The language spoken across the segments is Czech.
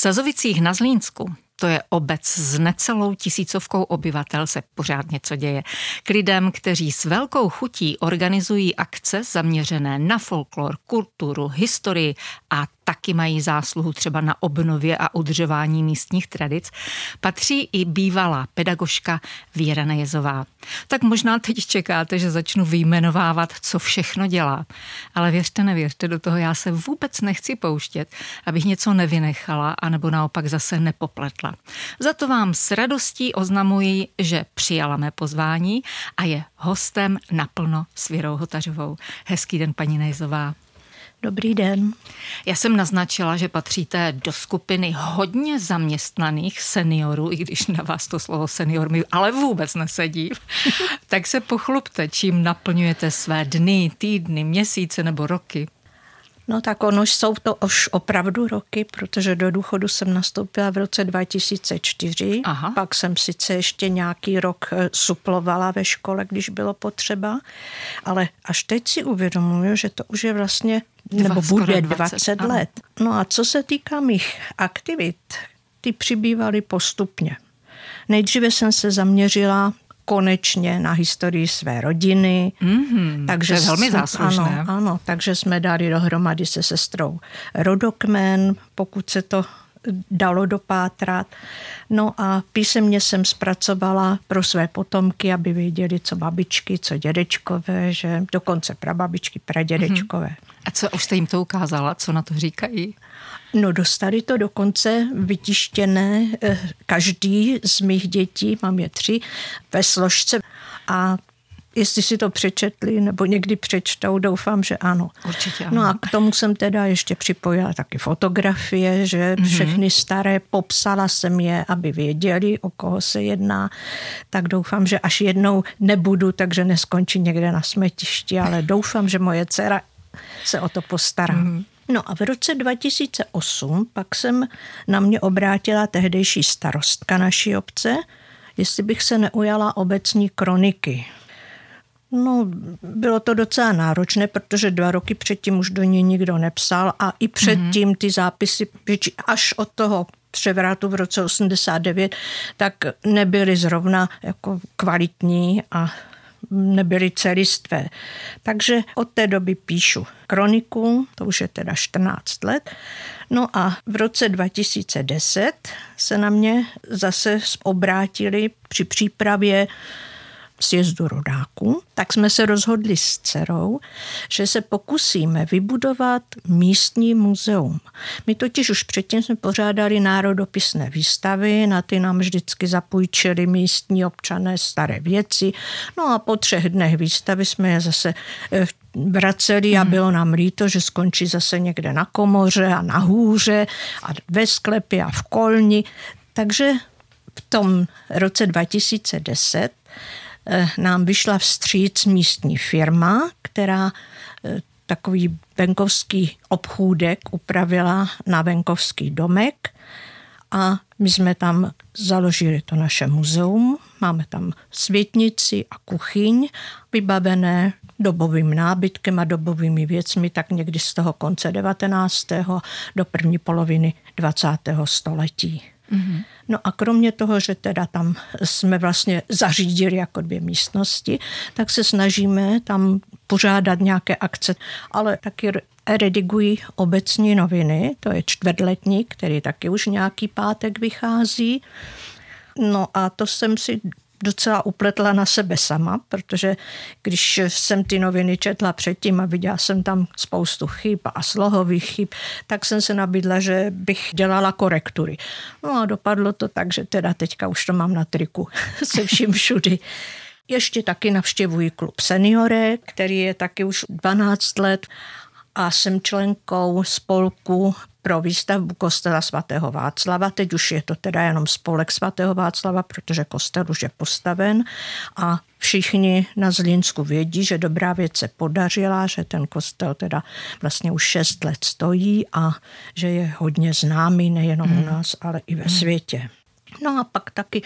Sazovicích na Zlínsku to je obec s necelou tisícovkou obyvatel, se pořád něco děje. K lidem, kteří s velkou chutí organizují akce zaměřené na folklor, kulturu, historii a taky mají zásluhu třeba na obnově a udržování místních tradic, patří i bývalá pedagožka Věra Nejezová. Tak možná teď čekáte, že začnu vyjmenovávat, co všechno dělá. Ale věřte, nevěřte, do toho já se vůbec nechci pouštět, abych něco nevynechala, anebo naopak zase nepopletla. Za to vám s radostí oznamuji, že přijala mé pozvání a je hostem naplno s Věrou Hotařovou. Hezký den, paní Nejzová. Dobrý den. Já jsem naznačila, že patříte do skupiny hodně zaměstnaných seniorů, i když na vás to slovo senior mi ale vůbec nesedí. tak se pochlupte, čím naplňujete své dny, týdny, měsíce nebo roky. No tak ono jsou to už opravdu roky, protože do důchodu jsem nastoupila v roce 2004. Aha. Pak jsem sice ještě nějaký rok eh, suplovala ve škole, když bylo potřeba, ale až teď si uvědomuju, že to už je vlastně, Dva, nebo bude 20, 20 let. No a co se týká mých aktivit, ty přibývaly postupně. Nejdříve jsem se zaměřila konečně na historii své rodiny. Mm-hmm, takže to je velmi záslužné. Ano, ano, takže jsme dali dohromady se sestrou rodokmen, pokud se to dalo dopátrat. No a písemně jsem zpracovala pro své potomky, aby věděli, co babičky, co dědečkové, že dokonce prababičky, pradědečkové. Mm-hmm. A co už jste jim to ukázala? Co na to říkají? No dostali to dokonce vytištěné eh, každý z mých dětí, mám je tři, ve složce a jestli si to přečetli nebo někdy přečtou, doufám, že ano. Určitě ano. No a k tomu jsem teda ještě připojila taky fotografie, že mm-hmm. všechny staré popsala jsem je, aby věděli, o koho se jedná. Tak doufám, že až jednou nebudu, takže neskončí někde na smetišti, ale doufám, že moje dcera se o to postará. Mm-hmm. No a v roce 2008 pak jsem na mě obrátila tehdejší starostka naší obce, jestli bych se neujala obecní kroniky. No, bylo to docela náročné, protože dva roky předtím už do ní nikdo nepsal a i předtím ty zápisy, až od toho převratu v roce 89, tak nebyly zrovna jako kvalitní a nebyly celistvé. Takže od té doby píšu kroniku, to už je teda 14 let. No a v roce 2010 se na mě zase obrátili při přípravě sjezdu rodáků, tak jsme se rozhodli s dcerou, že se pokusíme vybudovat místní muzeum. My totiž už předtím jsme pořádali národopisné výstavy, na ty nám vždycky zapůjčili místní občané staré věci. No a po třech dnech výstavy jsme je zase eh, vraceli a hmm. bylo nám líto, že skončí zase někde na komoře a na hůře a ve sklepě a v kolni. Takže v tom roce 2010 Eh, nám vyšla vstříc místní firma, která eh, takový venkovský obchůdek upravila na venkovský domek a my jsme tam založili to naše muzeum. Máme tam světnici a kuchyň vybavené dobovým nábytkem a dobovými věcmi, tak někdy z toho konce 19. do první poloviny 20. století. Mm-hmm. No a kromě toho, že teda tam jsme vlastně zařídili jako dvě místnosti, tak se snažíme tam pořádat nějaké akce, ale taky redigují obecní noviny, to je čtvrtletní, který taky už nějaký pátek vychází. No a to jsem si docela upletla na sebe sama, protože když jsem ty noviny četla předtím a viděla jsem tam spoustu chyb a slohových chyb, tak jsem se nabídla, že bych dělala korektury. No a dopadlo to tak, že teda teďka už to mám na triku se vším všudy. Ještě taky navštěvuji klub seniore, který je taky už 12 let a jsem členkou spolku pro výstavbu kostela svatého Václava. Teď už je to teda jenom spolek svatého Václava, protože kostel už je postaven a všichni na Zlínsku vědí, že dobrá věc se podařila, že ten kostel teda vlastně už šest let stojí a že je hodně známý nejenom hmm. u nás, ale i ve hmm. světě. No a pak taky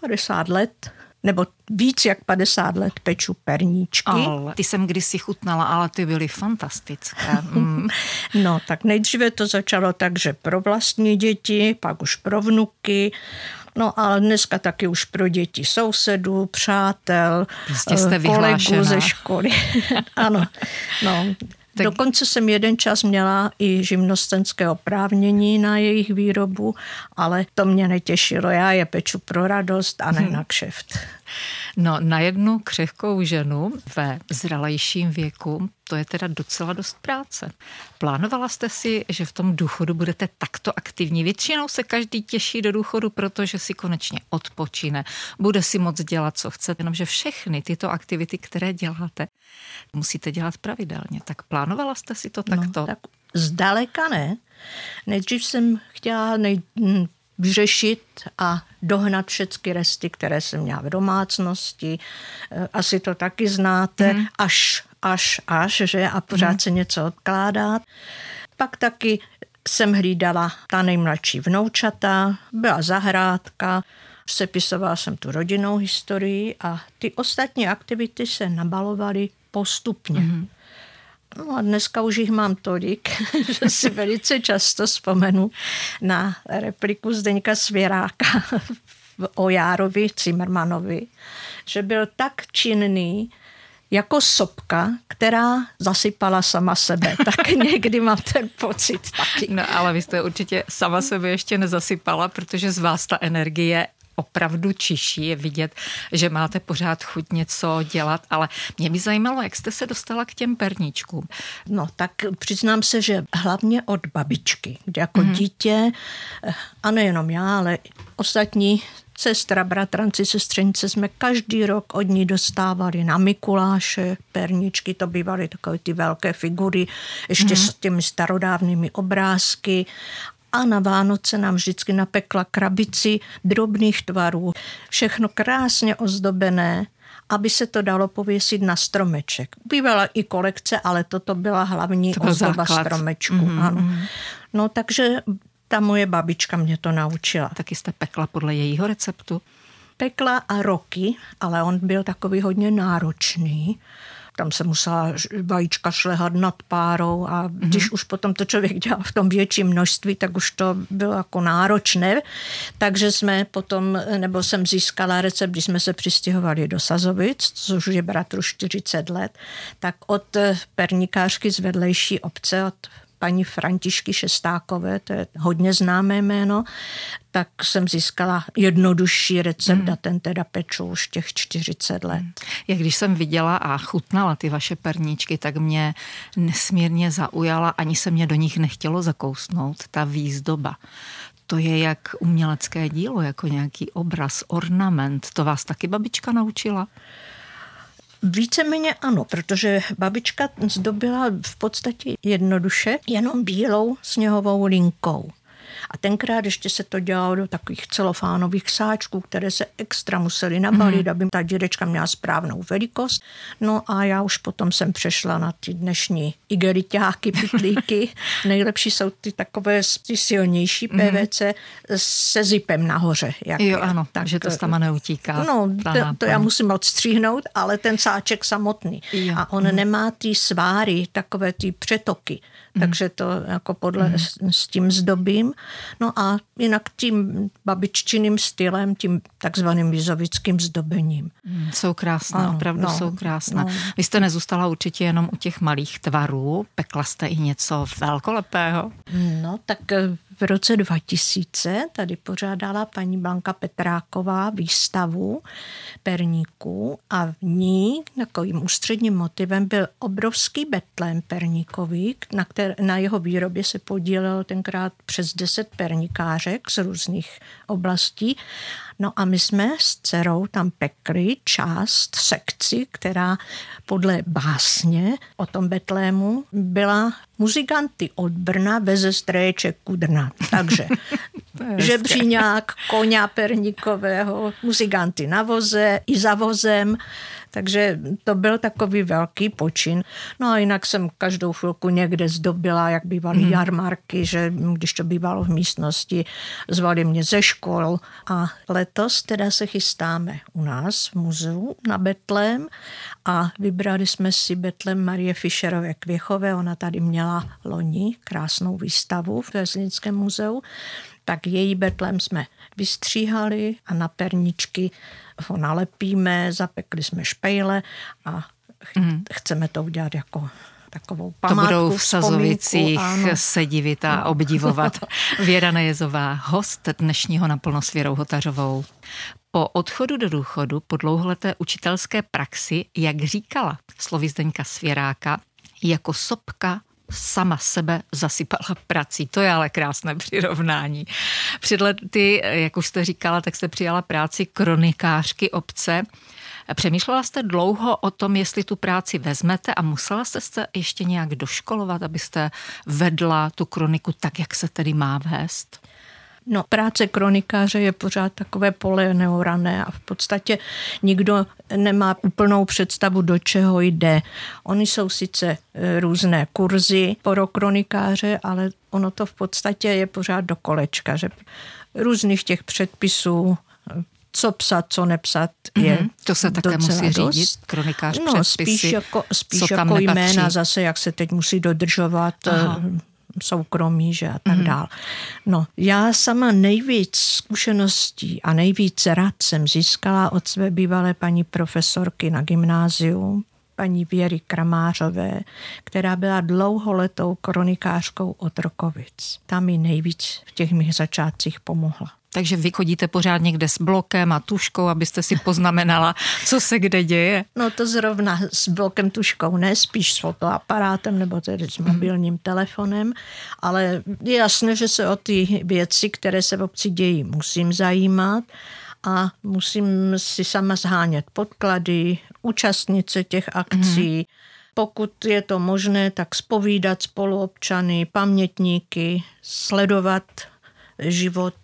50 let nebo víc jak 50 let peču perníčky. Ale ty jsem kdysi chutnala, ale ty byly fantastické. Mm. no, tak nejdříve to začalo tak, že pro vlastní děti, pak už pro vnuky, No a dneska taky už pro děti sousedů, přátel, jste kolegů ze školy. ano, no, tak... Dokonce jsem jeden čas měla i živnostenské oprávnění na jejich výrobu, ale to mě netěšilo. Já je peču pro radost a ne hmm. na kšeft. No na jednu křehkou ženu ve zralejším věku, to je teda docela dost práce. Plánovala jste si, že v tom důchodu budete takto aktivní? Většinou se každý těší do důchodu, protože si konečně odpočine, bude si moc dělat, co chce, jenomže všechny tyto aktivity, které děláte, musíte dělat pravidelně. Tak plánovala jste si to no, takto? tak zdaleka ne. Nejdřív jsem chtěla nej, vyřešit a dohnat všechny resty, které jsem měla v domácnosti. Eh, asi to taky znáte, mm. až, až, až, že? A pořád mm. se něco odkládat. Pak taky jsem hlídala ta nejmladší vnoučata, byla zahrádka, sepisovala jsem tu rodinnou historii a ty ostatní aktivity se nabalovaly postupně. Mm. No a dneska už jich mám tolik, že si velice často vzpomenu na repliku Zdeňka Svěráka o Járovi Cimmermanovi, že byl tak činný, jako sopka, která zasypala sama sebe. Tak někdy mám ten pocit taky. No ale vy jste určitě sama sebe ještě nezasypala, protože z vás ta energie opravdu čiší, je vidět, že máte pořád chuť něco dělat, ale mě by zajímalo, jak jste se dostala k těm perníčkům. No tak přiznám se, že hlavně od babičky, kde jako mm-hmm. dítě, eh, a nejenom já, ale ostatní sestra, bratranci, sestřenice jsme každý rok od ní dostávali na Mikuláše perničky, to bývaly takové ty velké figury, ještě mm-hmm. s těmi starodávnými obrázky a na Vánoce nám vždycky napekla krabici drobných tvarů. Všechno krásně ozdobené, aby se to dalo pověsit na stromeček. Bývala i kolekce, ale toto byla hlavní to ozdoba základ. stromečku. Mm-hmm. Ano. Mhm. No takže ta moje babička mě to naučila. Taky jste pekla podle jejího receptu? Pekla a roky, ale on byl takový hodně náročný tam se musela vajíčka šlehat nad párou a mm-hmm. když už potom to člověk dělal v tom větším množství, tak už to bylo jako náročné. Takže jsme potom, nebo jsem získala recept, když jsme se přistěhovali do Sazovic, což je bratru 40 let, tak od pernikářky z vedlejší obce, od paní Františky Šestákové, to je hodně známé jméno, tak jsem získala jednodušší recept hmm. a ten teda peču už těch 40 let. Hmm. Jak když jsem viděla a chutnala ty vaše perníčky, tak mě nesmírně zaujala, ani se mě do nich nechtělo zakousnout, ta výzdoba to je jak umělecké dílo, jako nějaký obraz, ornament. To vás taky babička naučila? Víceméně ano, protože babička zdobila v podstatě jednoduše jenom bílou sněhovou linkou. A tenkrát ještě se to dělalo do takových celofánových sáčků, které se extra museli nabalit, mm. aby ta dědečka měla správnou velikost. No a já už potom jsem přešla na ty dnešní igeliťáky, pitlíky. Nejlepší jsou ty takové ty silnější PVC mm. se zipem nahoře. Jak jo, ano, tak, že to sama neutíká. No, to, to já musím odstříhnout, ale ten sáček samotný. Jo. A on mm. nemá ty sváry, takové ty přetoky. Mm. Takže to jako podle mm. s, s tím zdobím. No a jinak tím babiččiným stylem, tím takzvaným vizovickým zdobením. Mm, jsou krásné, ano, opravdu no, jsou krásné. No. Vy jste nezůstala určitě jenom u těch malých tvarů, pekla jste i něco velkolepého? No, tak eh, v roce 2000 tady pořádala paní Blanka Petráková výstavu perníků a v ní takovým ústředním motivem byl obrovský betlém perníkový, na, kter- na jeho výrobě se podílelo tenkrát přes 10 perníkářek z různých oblastí No a my jsme s dcerou tam pekli část sekci, která podle básně o tom Betlému byla muzikanty od Brna veze streječek Kudrna. Takže žebříňák, koně perníkového, muzikanty na voze i za vozem, Takže to byl takový velký počin. No a jinak jsem každou chvilku někde zdobila, jak bývaly mm. jarmarky, že když to bývalo v místnosti, zvali mě ze škol. A letos teda se chystáme u nás v muzeu na Betlém a vybrali jsme si Betlém Marie Fischerové Kvěchové. Ona tady měla loni krásnou výstavu v Zlínském muzeu tak její betlem jsme vystříhali a na perničky ho nalepíme, zapekli jsme špejle a mm. chceme to udělat jako takovou památku. To budou v Sazovicích se divit a no. obdivovat. Věra Nejezová, host dnešního naplno s Věrou Hotařovou. Po odchodu do důchodu, po dlouholeté učitelské praxi, jak říkala slovy Zdeňka Svěráka, jako sopka sama sebe zasypala prací. To je ale krásné přirovnání. Před lety, jak už jste říkala, tak jste přijala práci kronikářky obce. Přemýšlela jste dlouho o tom, jestli tu práci vezmete a musela jste se ještě nějak doškolovat, abyste vedla tu kroniku tak, jak se tedy má vést? No, práce kronikáře je pořád takové pole neorané a v podstatě nikdo nemá úplnou představu, do čeho jde. Oni jsou sice e, různé kurzy pro kronikáře, ale ono to v podstatě je pořád do kolečka, že různých těch předpisů, co psat, co nepsat, je mm-hmm. To se také musí dost. řídit, kronikář No, předpisy, spíš jako, spíš jako jména zase, jak se teď musí dodržovat, Aha soukromí že a tak mm. dál. No, já sama nejvíc zkušeností a nejvíc rad jsem získala od své bývalé paní profesorky na gymnáziu, paní Věry Kramářové, která byla dlouholetou kronikářkou od Rokovic. Ta mi nejvíc v těch mých začátcích pomohla. Takže vy chodíte pořád někde s blokem a tuškou, abyste si poznamenala, co se kde děje? No to zrovna s blokem tuškou ne, spíš s fotoaparátem nebo tedy s mobilním telefonem, ale je jasné, že se o ty věci, které se v obci dějí, musím zajímat a musím si sama zhánět podklady, účastnice těch akcí, mm. pokud je to možné, tak spovídat spoluobčany, pamětníky, sledovat život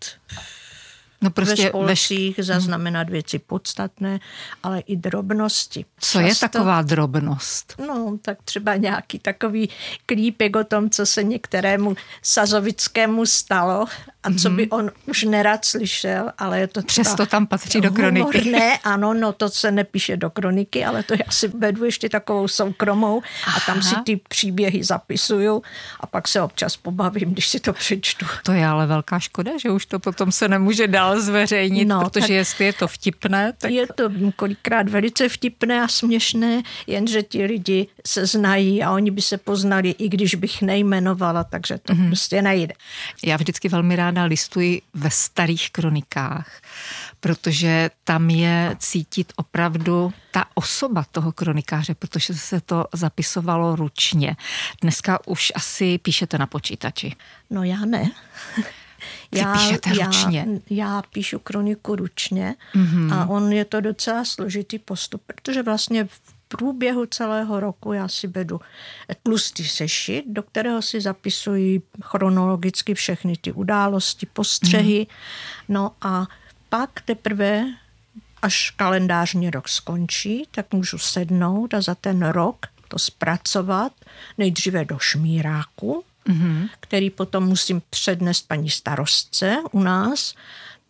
no prostě ve spolcích, veš... zaznamenat věci podstatné, ale i drobnosti. Co Často, je taková drobnost? No, tak třeba nějaký takový klípek o tom, co se některému Sazovickému stalo a co by mhm. on už nerad slyšel, ale je to třeba Přesto tam patří do kroniky. Ne, ano, no to se nepíše do kroniky, ale to já si vedu ještě takovou soukromou Aha. a tam si ty příběhy zapisuju a pak se občas pobavím, když si to přečtu. To je ale velká škoda, že už to potom se nemůže dál zveřejnit, no, protože jestli je to vtipné, tak... Je to kolikrát velice vtipné a směšné, jenže ti lidi se znají a oni by se poznali, i když bych nejmenovala, takže to mm-hmm. prostě nejde. Já vždycky velmi rád ráda listuji ve starých kronikách, protože tam je cítit opravdu ta osoba toho kronikáře, protože se to zapisovalo ručně. Dneska už asi píšete na počítači. No já ne. Vy já, píšete ručně? Já, já píšu kroniku ručně mm-hmm. a on je to docela složitý postup, protože vlastně v průběhu celého roku já si vedu tlustý sešit, do kterého si zapisuji chronologicky všechny ty události, postřehy. Mm. No a pak teprve, až kalendářní rok skončí, tak můžu sednout a za ten rok to zpracovat nejdříve do šmíráku, mm-hmm. který potom musím přednést paní starostce u nás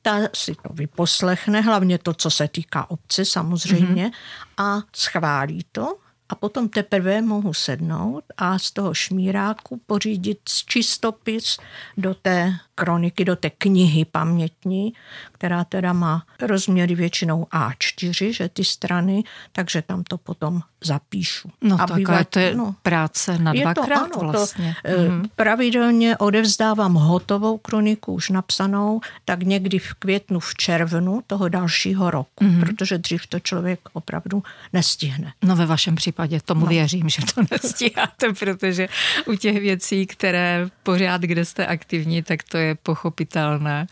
ta si to vyposlechne, hlavně to, co se týká obce samozřejmě, mm-hmm. a schválí to a potom teprve mohu sednout a z toho šmíráku pořídit čistopis do té kroniky, do té knihy pamětní, která teda má rozměry většinou A4, že ty strany, takže tam to potom zapíšu. No a bývá, to je no, práce na dvakrát to, ano, vlastně. To, mm-hmm. Pravidelně odevzdávám hotovou kroniku, už napsanou, tak někdy v květnu, v červnu toho dalšího roku, mm-hmm. protože dřív to člověk opravdu nestihne. No ve vašem případě tomu no. věřím, že to nestíháte, protože u těch věcí, které pořád, kde jste aktivní, tak to je pochopitelné.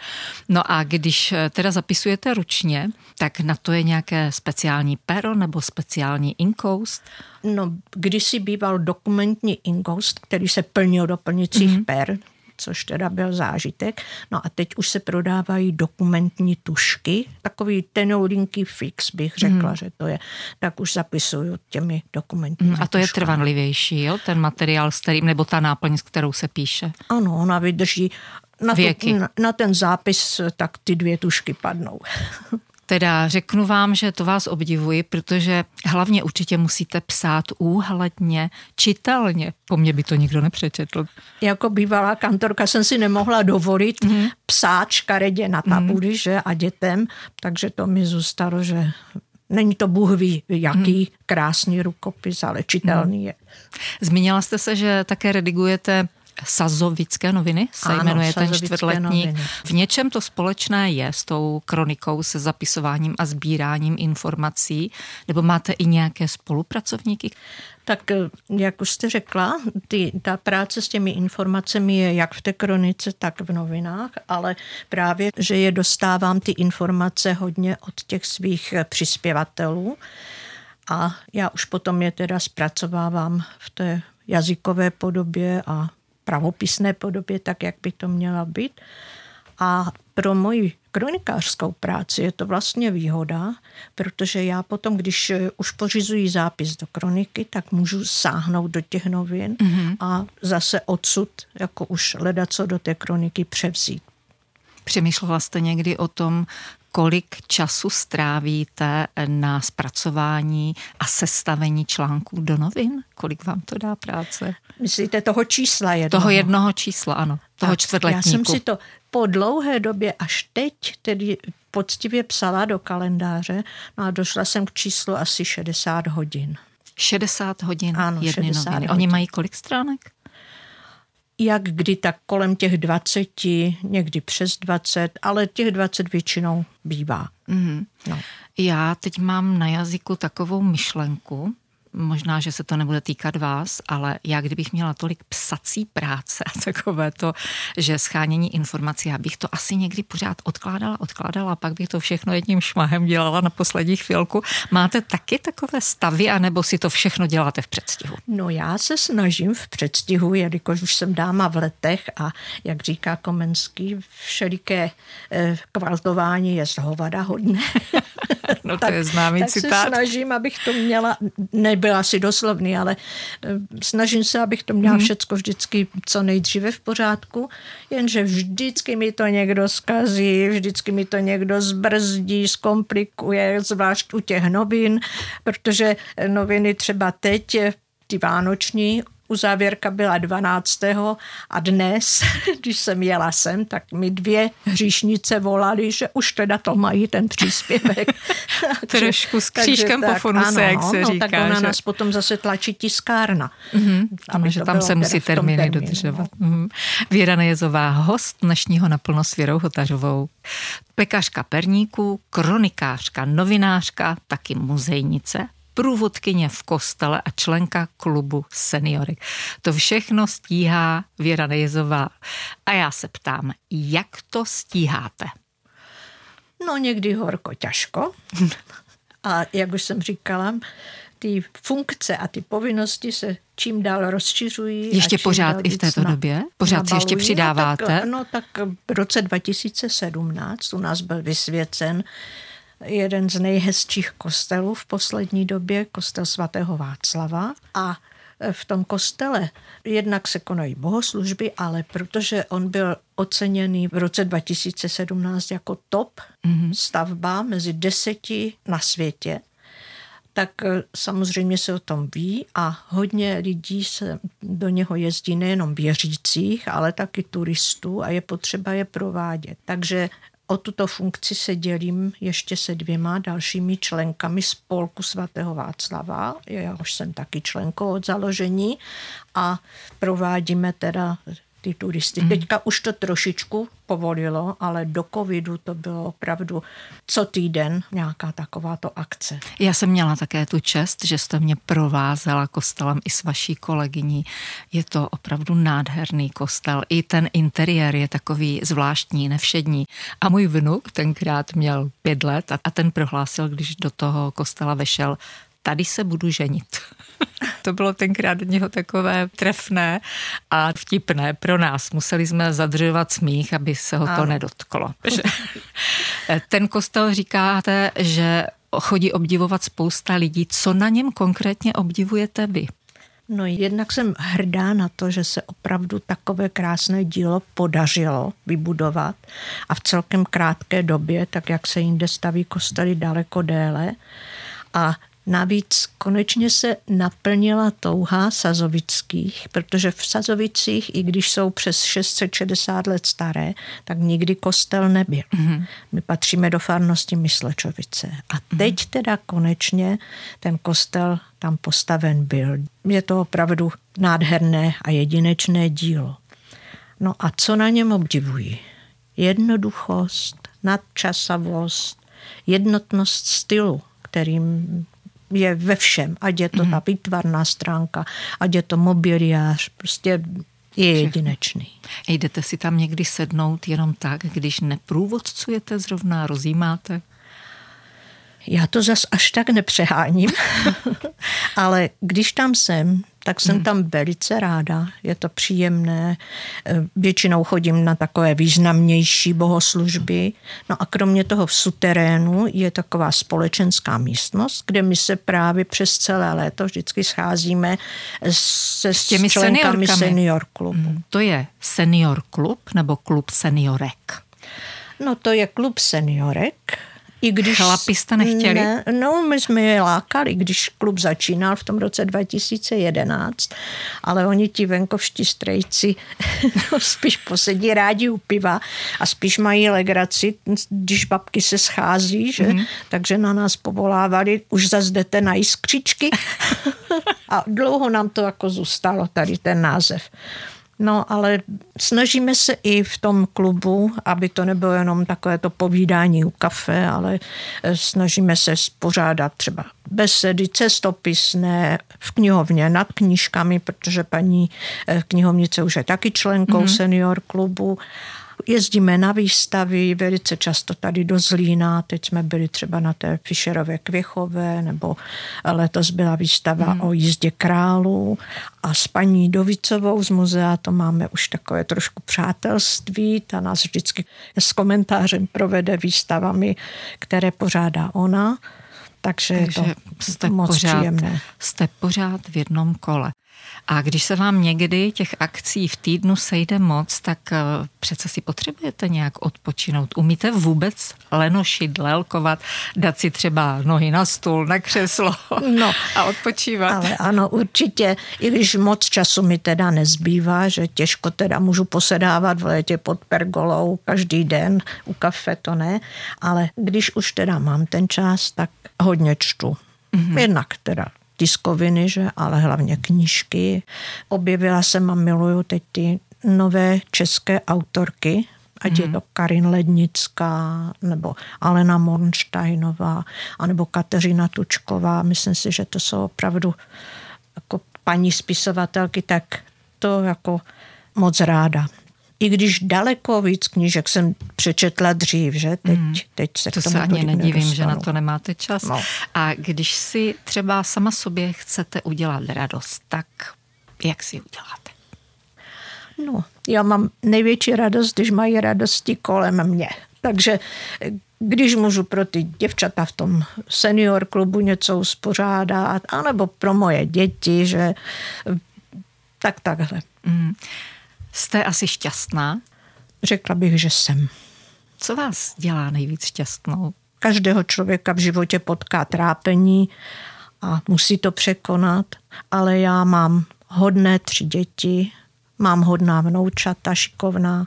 No a když teda zapisujete ručně, tak na to je nějaké speciální pero nebo speciální inkoust? No, kdysi býval dokumentní inkoust, který se plnil do plnicích mm-hmm. per, což teda byl zážitek. No a teď už se prodávají dokumentní tušky, takový tenoulinky fix bych řekla, hmm. že to je. Tak už zapisuju těmi dokumentními hmm, A to tuškami. je trvanlivější, jo? ten materiál, s kterým, nebo ta náplň, s kterou se píše? Ano, ona vydrží na, tu, na, na ten zápis, tak ty dvě tušky padnou. Teda řeknu vám, že to vás obdivuji, protože hlavně určitě musíte psát úhledně, čitelně. Po mně by to nikdo nepřečetl. Jako bývalá kantorka jsem si nemohla dovolit mm. psát škaredě na tabuly, mm. že, a dětem, takže to mi zůstalo, že Není to Bůh ví, jaký hmm. krásný rukopis, ale čitelný hmm. je. Zmínila jste se, že také redigujete Sazovické noviny se ano, jmenuje ten čtvrtletní. Noviny. V něčem to společné je s tou kronikou, se zapisováním a sbíráním informací, nebo máte i nějaké spolupracovníky? Tak eh, jak už jste řekla, ty, ta práce s těmi informacemi je jak v té kronice, tak v novinách, ale právě, že je dostávám ty informace hodně od těch svých eh, přispěvatelů a já už potom je teda zpracovávám v té jazykové podobě a pravopisné podobě, tak jak by to měla být. A pro moji kronikářskou práci je to vlastně výhoda, protože já potom, když už pořizuji zápis do kroniky, tak můžu sáhnout do těch novin mm-hmm. a zase odsud jako už leda co do té kroniky převzít. Přemýšlela jste někdy o tom, kolik času strávíte na zpracování a sestavení článků do novin? Kolik vám to dá práce? Myslíte toho čísla jednoho? Toho jednoho čísla, ano. Toho čtvrtletníku. Já jsem si to po dlouhé době až teď tedy poctivě psala do kalendáře no a došla jsem k číslu asi 60 hodin. 60 hodin ano, jedny 60 noviny. Hodin. Oni mají kolik stránek? Jak kdy tak kolem těch 20, někdy přes 20, ale těch 20 většinou bývá. Mm-hmm. No. Já teď mám na jazyku takovou myšlenku, možná, že se to nebude týkat vás, ale já kdybych měla tolik psací práce a takové to, že schánění informací, já bych to asi někdy pořád odkládala, odkládala a pak bych to všechno jedním šmahem dělala na poslední chvilku. Máte taky takové stavy, anebo si to všechno děláte v předstihu? No já se snažím v předstihu, jelikož už jsem dáma v letech a jak říká Komenský, všeliké eh, kvaltování je z hovada hodné. no to tak, je známý tak citát. Tak se snažím, abych to měla, ne nebyl asi doslovný, ale eh, snažím se, abych to měla mhm. všecko vždycky co nejdříve v pořádku, jenže vždycky mi to někdo zkazí, vždycky mi to někdo zbrzdí, zkomplikuje, zvlášť u těch novin, protože noviny třeba teď ty vánoční uzávěrka byla 12. a dnes, když jsem jela sem, tak mi dvě hříšnice volali, že už teda to mají ten příspěvek. Trošku s křížkem po funuse, jak se no, říká. tak ona že... nás potom zase tlačí tiskárna. Mm-hmm, tam, že tam se musí termíny, termínu, dodržovat. No. Mm-hmm. Věra Nejezová, host dnešního naplno s Věrou Hotařovou. Pekařka perníků, kronikářka, novinářka, taky muzejnice, průvodkyně v kostele a členka klubu seniorek. To všechno stíhá Věra Nejezová. A já se ptám, jak to stíháte? No někdy horko těžko. A jak už jsem říkala, ty funkce a ty povinnosti se čím dál rozšiřují. Ještě pořád i v této na, době? Pořád nabalují. si ještě přidáváte? No tak, no tak v roce 2017 u nás byl vysvěcen jeden z nejhezčích kostelů v poslední době, kostel svatého Václava. A v tom kostele jednak se konají bohoslužby, ale protože on byl oceněný v roce 2017 jako top mm-hmm. stavba mezi deseti na světě, tak e, samozřejmě se o tom ví a hodně lidí se do něho jezdí nejenom věřících, ale taky turistů a je potřeba je provádět. Takže O tuto funkci se dělím ještě se dvěma dalšími členkami spolku svatého Václava. Já už jsem taky členkou od založení a provádíme teda ty turisty. Mm. Teďka už to trošičku povolilo, ale do covidu to bylo opravdu co týden nějaká takováto akce. Já jsem měla také tu čest, že jste mě provázela kostelem i s vaší kolegyní. Je to opravdu nádherný kostel. I ten interiér je takový zvláštní, nevšední. A můj vnuk tenkrát měl pět let a ten prohlásil, když do toho kostela vešel, tady se budu ženit. to bylo tenkrát od něho takové trefné a vtipné pro nás. Museli jsme zadržovat smích, aby se ho to ano. nedotklo. Ten kostel říkáte, že chodí obdivovat spousta lidí. Co na něm konkrétně obdivujete vy? No jednak jsem hrdá na to, že se opravdu takové krásné dílo podařilo vybudovat a v celkem krátké době, tak jak se jinde staví kostely daleko déle. A Navíc konečně se naplnila touha Sazovických, protože v Sazovicích, i když jsou přes 660 let staré, tak nikdy kostel nebyl. Mm-hmm. My patříme do farnosti Myslečovice. A mhm. teď teda konečně ten kostel tam postaven byl. Je to opravdu nádherné a jedinečné dílo. No a co na něm obdivuji? Jednoduchost, nadčasavost, jednotnost stylu, kterým je ve všem, ať je to ta výtvarná stránka, ať je to mobiliář, prostě je jedinečný. Jdete si tam někdy sednout jenom tak, když neprůvodcujete zrovna, rozjímáte? Já to zas až tak nepřeháním, ale když tam jsem, tak jsem hmm. tam velice ráda, je to příjemné. Eh, většinou chodím na takové významnější bohoslužby. No a kromě toho v suterénu je taková společenská místnost, kde my se právě přes celé léto vždycky scházíme se s těmi členkami senior klubu. Hmm. To je senior klub nebo klub seniorek? No to je klub seniorek, i když... Chlapi jste nechtěli? Ne, no, my jsme je lákali, když klub začínal v tom roce 2011, ale oni ti venkovští strejci no, spíš posedí rádi u piva a spíš mají legraci, když babky se schází, že? Mm-hmm. takže na nás povolávali, už zase jdete na jiskřičky a dlouho nám to jako zůstalo, tady ten název. No ale snažíme se i v tom klubu, aby to nebylo jenom takové to povídání u kafe, ale eh, snažíme se pořádat třeba besedy cestopisné v knihovně nad knížkami, protože paní eh, knihovnice už je taky členkou mm-hmm. senior klubu Jezdíme na výstavy, velice často tady do Zlína, teď jsme byli třeba na té Fischerové Kvěchové, nebo letos byla výstava hmm. o jízdě králů a s paní Dovicovou z muzea to máme už takové trošku přátelství, ta nás vždycky s komentářem provede výstavami, které pořádá ona. Takže, Takže je to jste moc pořád, příjemné. Jste pořád v jednom kole. A když se vám někdy těch akcí v týdnu sejde moc, tak eh, přece si potřebujete nějak odpočinout. Umíte vůbec lenošit, lelkovat, dát si třeba nohy na stůl, na křeslo no, a odpočívat? Ale ano, určitě, i když moc času mi teda nezbývá, že těžko teda můžu posedávat v létě pod pergolou každý den, u kafe to ne, ale když už teda mám ten čas, tak hodně čtu. Mm-hmm. Jednak teda tiskoviny, že, ale hlavně knížky. Objevila jsem a miluju teď ty nové české autorky, ať mm. je mhm. to Karin Lednická, nebo Alena Mornsteinová, anebo Kateřina Tučková. Myslím si, že to jsou opravdu jako paní spisovatelky, tak to jako moc ráda i když daleko víc knížek jsem přečetla dřív, že teď, mm. teď se to k tomu se ani nedivím, že na to nemáte čas. No. A když si třeba sama sobě chcete udělat radost, tak jak si uděláte? No, já mám největší radost, když mají radosti kolem mě. Takže když můžu pro ty děvčata v tom senior klubu něco uspořádat, anebo pro moje děti, že tak takhle. Mm. Jste asi šťastná? Řekla bych, že jsem. Co vás dělá nejvíc šťastnou? Každého člověka v životě potká trápení a musí to překonat, ale já mám hodné tři děti, mám hodná vnoučata, šikovná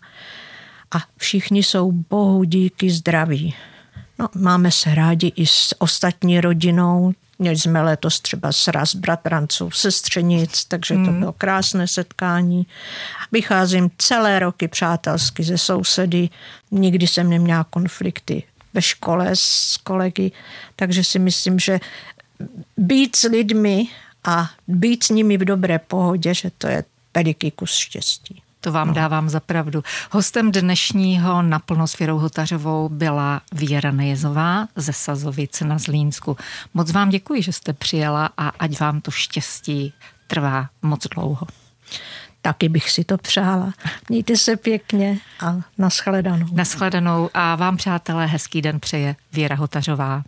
a všichni jsou bohu díky zdraví. No, máme se rádi i s ostatní rodinou, Měli jsme letos třeba sraz bratranců, sestřenic, takže to hmm. bylo krásné setkání. Vycházím celé roky přátelsky ze sousedy, nikdy jsem neměla konflikty ve škole s kolegy, takže si myslím, že být s lidmi a být s nimi v dobré pohodě, že to je veliký kus štěstí. To vám no. dávám za pravdu. Hostem dnešního naplno s Věrou Hotařovou byla Věra Nejezová ze Sazovic na Zlínsku. Moc vám děkuji, že jste přijela a ať vám to štěstí trvá moc dlouho. Taky bych si to přála. Mějte se pěkně a naschledanou. Naschledanou a vám, přátelé, hezký den přeje Věra Hotařová.